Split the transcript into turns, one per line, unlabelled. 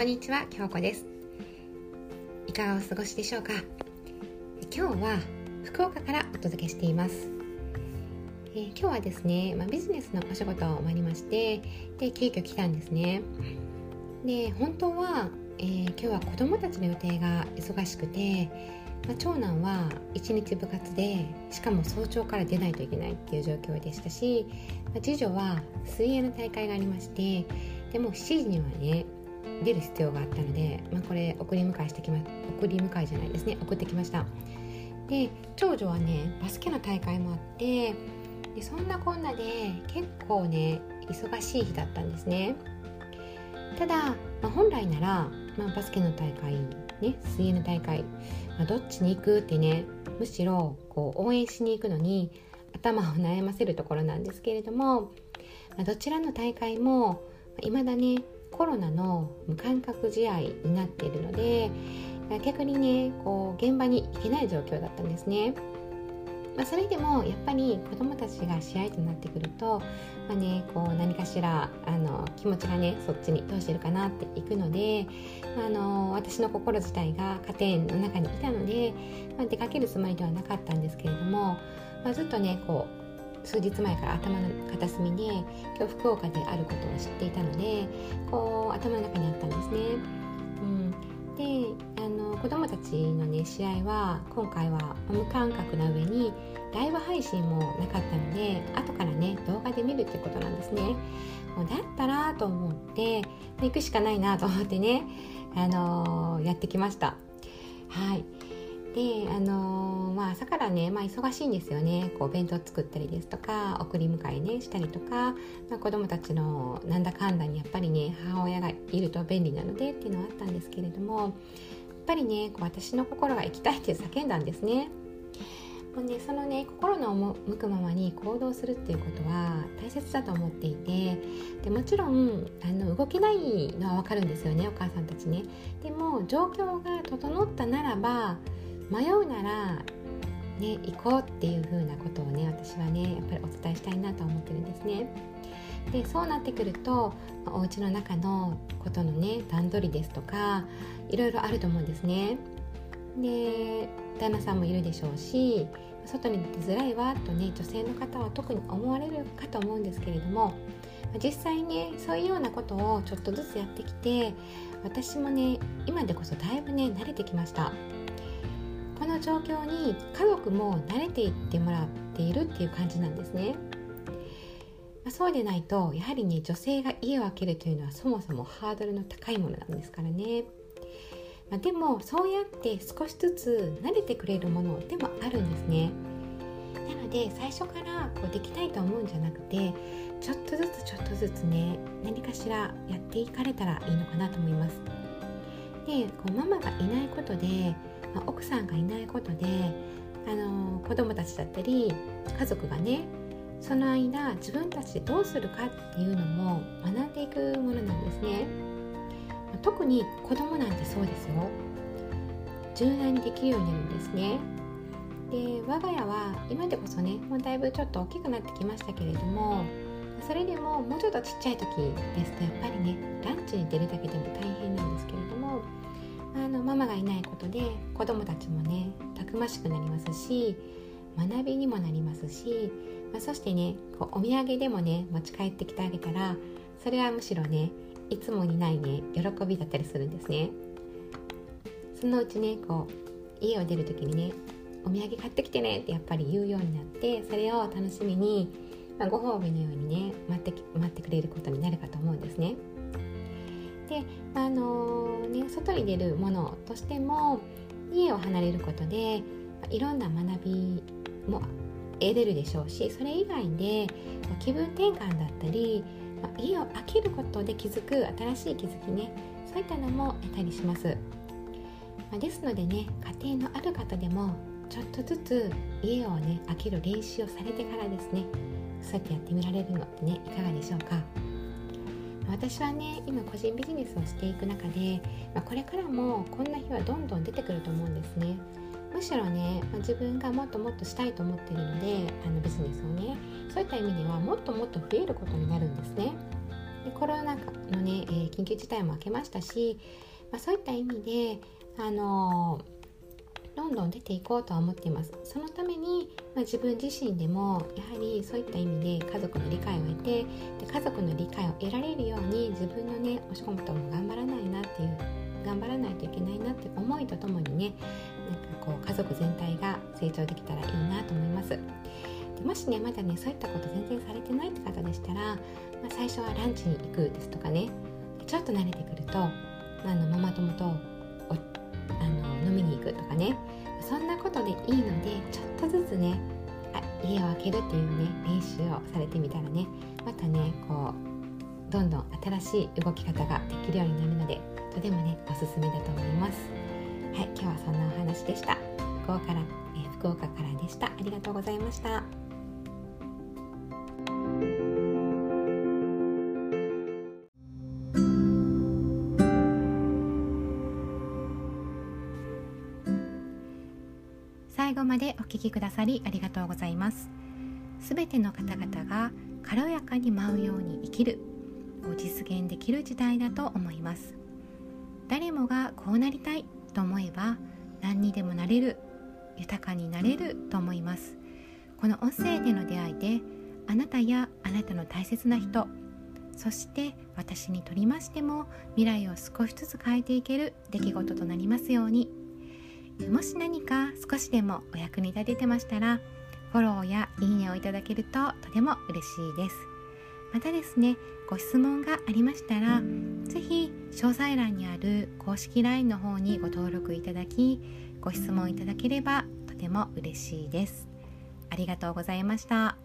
こんにちは、京子です。いかがお過ごしでしょうか？今日は福岡からお届けしています。えー、今日はですね、まあ、ビジネスのお仕事を終わりましてで急遽来たんですね。で本当は、えー、今日は子供たちの予定が忙しくて、まあ、長男は一日部活でしかも早朝から出ないといけないっていう状況でしたし、まあ、次女は水泳の大会がありましてでも7時にはね出る必要があったので、まあ、これ送り迎えしてきま送り迎えじゃないですね送ってきました。で長女はねバスケの大会もあってでそんなこんなで結構ね忙しい日だったんですね。ただ、まあ、本来なら、まあ、バスケの大会ね水泳の大会、まあ、どっちに行くってねむしろこう応援しに行くのに頭を悩ませるところなんですけれども、まあ、どちらの大会もいまだねコロナの無観客試合になっているので逆にねこう現場に行けない状況だったんですね。まあ、それでもやっぱり子どもたちが試合となってくると、まあね、こう何かしらあの気持ちがねそっちにどうしてるかなっていくので、あ、あの私の心自体が家庭の中にいたので、まあ、出かけるつもりではなかったんですけれども、まあ、ずっとねこう数日前から頭の片隅で今日福岡であることを知っていたのでこう頭の中にあったんですね。うん、であの子どもたちの、ね、試合は今回は無観客な上にライブ配信もなかったので後からね動画で見るってことなんですね。もうだったらと思って行くしかないなと思ってね、あのー、やってきました。はいであのー、まあ、朝からね、まあ、忙しいんですよねこう弁当作ったりですとか送り迎えねしたりとか、まあ、子供たちのなんだかんだにやっぱりね母親がいると便利なのでっていうのはあったんですけれどもやっぱりねこう私の心が行きたいって叫んだんですね。もうね、そのね心の向くままに行動するっていうことは大切だと思っていてでもちろんあの動けないのは分かるんですよねお母さんたちねでも状況が整ったならば迷うならね行こうっていう風なことをね私はねやっぱりお伝えしたいなと思ってるんですね。でそうなってくるとお家の中のことのね段取りですとかいろいろあると思うんですね。で旦那さんもいるでしょうし外に出づらいわとね女性の方は特に思われるかと思うんですけれども実際ねそういうようなことをちょっとずつやってきて私もね今でこそだいぶね慣れてきましたこの状況に家族も慣れていってもらっているっていう感じなんですね。まあ、そうでないとやはりね女性が家を空けるというのはそもそもハードルの高いものなんですからね。まあ、でもそうやって少しずつ慣れてくれるものでもあるんですね。なので最初からこうできないと思うんじゃなくてちょっとずつちょっとずつね何かしらやっていかれたらいいのかなと思います。でこうママがいないことでまあ、奥さんがいないことであの子供たちだったり家族がねその間自分たちでどうするかっていうのも学んでいくものなんですね、ま、特に子供なんてそうですよ。柔軟にできるようになるんですね。で我が家は今でこそねもうだいぶちょっと大きくなってきましたけれどもそれでももうちょっとちっちゃい時ですとやっぱりねランチに出るだけでも大変なんですけれどもあのママがいないことで子供たちもねたくましくなりますし学びにもなりますし、まあ、そしてねこうお土産でもね持ち帰ってきてあげたらそれはむしろねいつもにないね喜びだったりするんですねそのうちねこう家を出る時にねお土産買ってきてねってやっぱり言うようになってそれを楽しみに、まあ、ご褒美のようにね待って待ってくれることになるかと思うんですね。であの、ね、外に出るものとしても家を離れることでいろんな学びも得れるでしょうしそれ以外で気分転換だったり家を空けることで気づく新しい気づきねそういったのも得たりします、まですのでね家庭のある方でもちょっとずつ家をね開ける練習をされてからですねそうやってやってみられるのってねいかがでしょうか？私はね今個人ビジネスをしていく中で、まあ、これからもこんな日はどんどん出てくると思うんですね。むしろね、まあ、自分がもっともっとしたいと思っているのであのビジネスをねそういった意味ではもっともっと増えることになるんですね。でコロナのね、えー、緊急事態も明けましたし、まあ、そういった意味であのどんどん出ていこうとは思っています。そのために、まあ、自分自身でもやはりそういった意味で家族の理解を得てで家族の理解を得られるように自分のねお仕事も頑張らないなっていう頑張らないといけないなって思いとともにねなんかこう家族全体が成長できたらいいなと思います。でもしねまだねそういったこと全然されてないって方でしたら、まあ、最初はランチに行くですとかねちょっと慣れてくるとあのママ友とあの飲みに行くとかねそんなことでいいのでちょっとずつねあ家を開けるっていうね練習をされてみたらねまたねこうどんどん新しい動き方ができるようになるのでとてもねおすすめだと思います。はい今日はそんなお話でした。福岡から、え、福岡からでした。ありがとうございました。最後までお聞きくださりありがとうございます。すべての方々が軽やかに舞うように生きるを実現できる時代だと思います。誰もがこうなりたいと思えば何にでもなれる豊かになれると思います。この音声での出会いであなたやあなたの大切な人そして私にとりましても未来を少しずつ変えていける出来事となりますように。もし何か少しでもお役に立ててましたらフォローやいいねをいただけるととても嬉しいですまたですねご質問がありましたら是非詳細欄にある公式 LINE の方にご登録いただきご質問いただければとても嬉しいですありがとうございました。